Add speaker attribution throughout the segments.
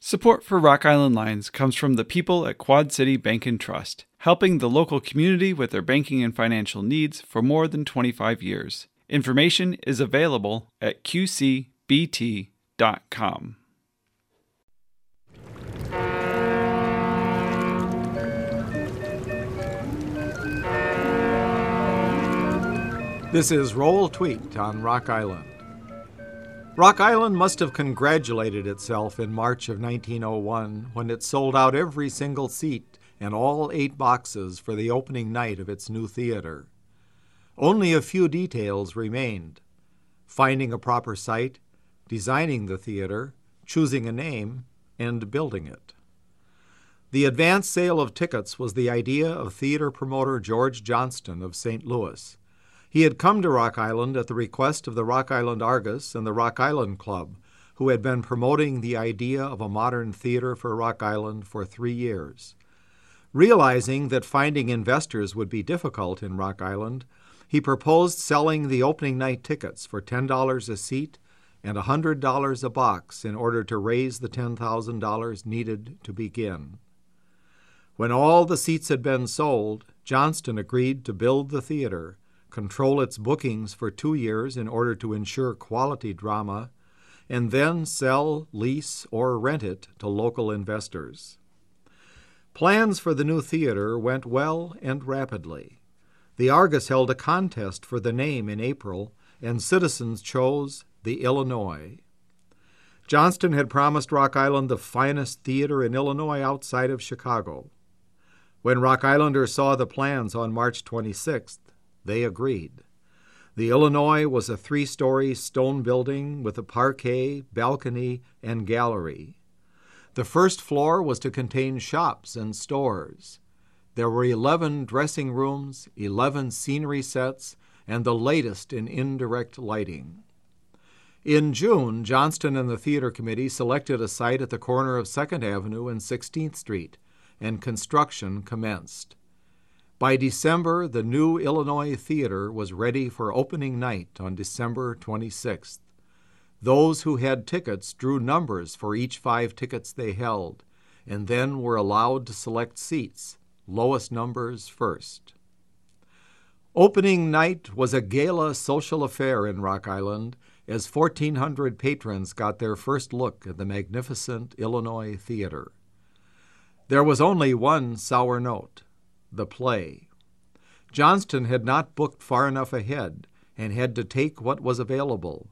Speaker 1: Support for Rock Island Lines comes from the people at Quad City Bank and Trust, helping the local community with their banking and financial needs for more than 25 years. Information is available at qcbt.com.
Speaker 2: This is Roald Tweet on Rock Island. Rock Island must have congratulated itself in March of 1901 when it sold out every single seat and all eight boxes for the opening night of its new theater. Only a few details remained finding a proper site, designing the theater, choosing a name, and building it. The advance sale of tickets was the idea of theater promoter George Johnston of St. Louis. He had come to Rock Island at the request of the Rock Island Argus and the Rock Island Club, who had been promoting the idea of a modern theater for Rock Island for three years. Realizing that finding investors would be difficult in Rock Island, he proposed selling the opening night tickets for $10 a seat and $100 a box in order to raise the $10,000 needed to begin. When all the seats had been sold, Johnston agreed to build the theater control its bookings for two years in order to ensure quality drama, and then sell, lease, or rent it to local investors. Plans for the new theater went well and rapidly. The Argus held a contest for the name in April, and citizens chose the Illinois. Johnston had promised Rock Island the finest theater in Illinois outside of Chicago. When Rock Islanders saw the plans on March 26th, they agreed. The Illinois was a three story stone building with a parquet, balcony, and gallery. The first floor was to contain shops and stores. There were 11 dressing rooms, 11 scenery sets, and the latest in indirect lighting. In June, Johnston and the theater committee selected a site at the corner of 2nd Avenue and 16th Street, and construction commenced. By December, the new Illinois Theater was ready for opening night on December 26th. Those who had tickets drew numbers for each five tickets they held, and then were allowed to select seats, lowest numbers first. Opening night was a gala social affair in Rock Island as 1,400 patrons got their first look at the magnificent Illinois Theater. There was only one sour note the play. Johnston had not booked far enough ahead and had to take what was available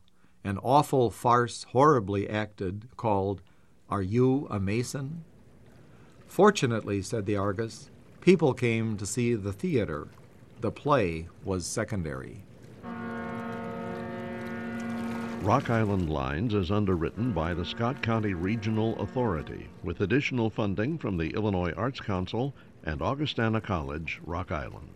Speaker 2: an awful farce horribly acted called Are You a Mason? Fortunately, said the Argus, people came to see the theater. The play was secondary.
Speaker 3: Rock Island Lines is underwritten by the Scott County Regional Authority with additional funding from the Illinois Arts Council and Augustana College, Rock Island.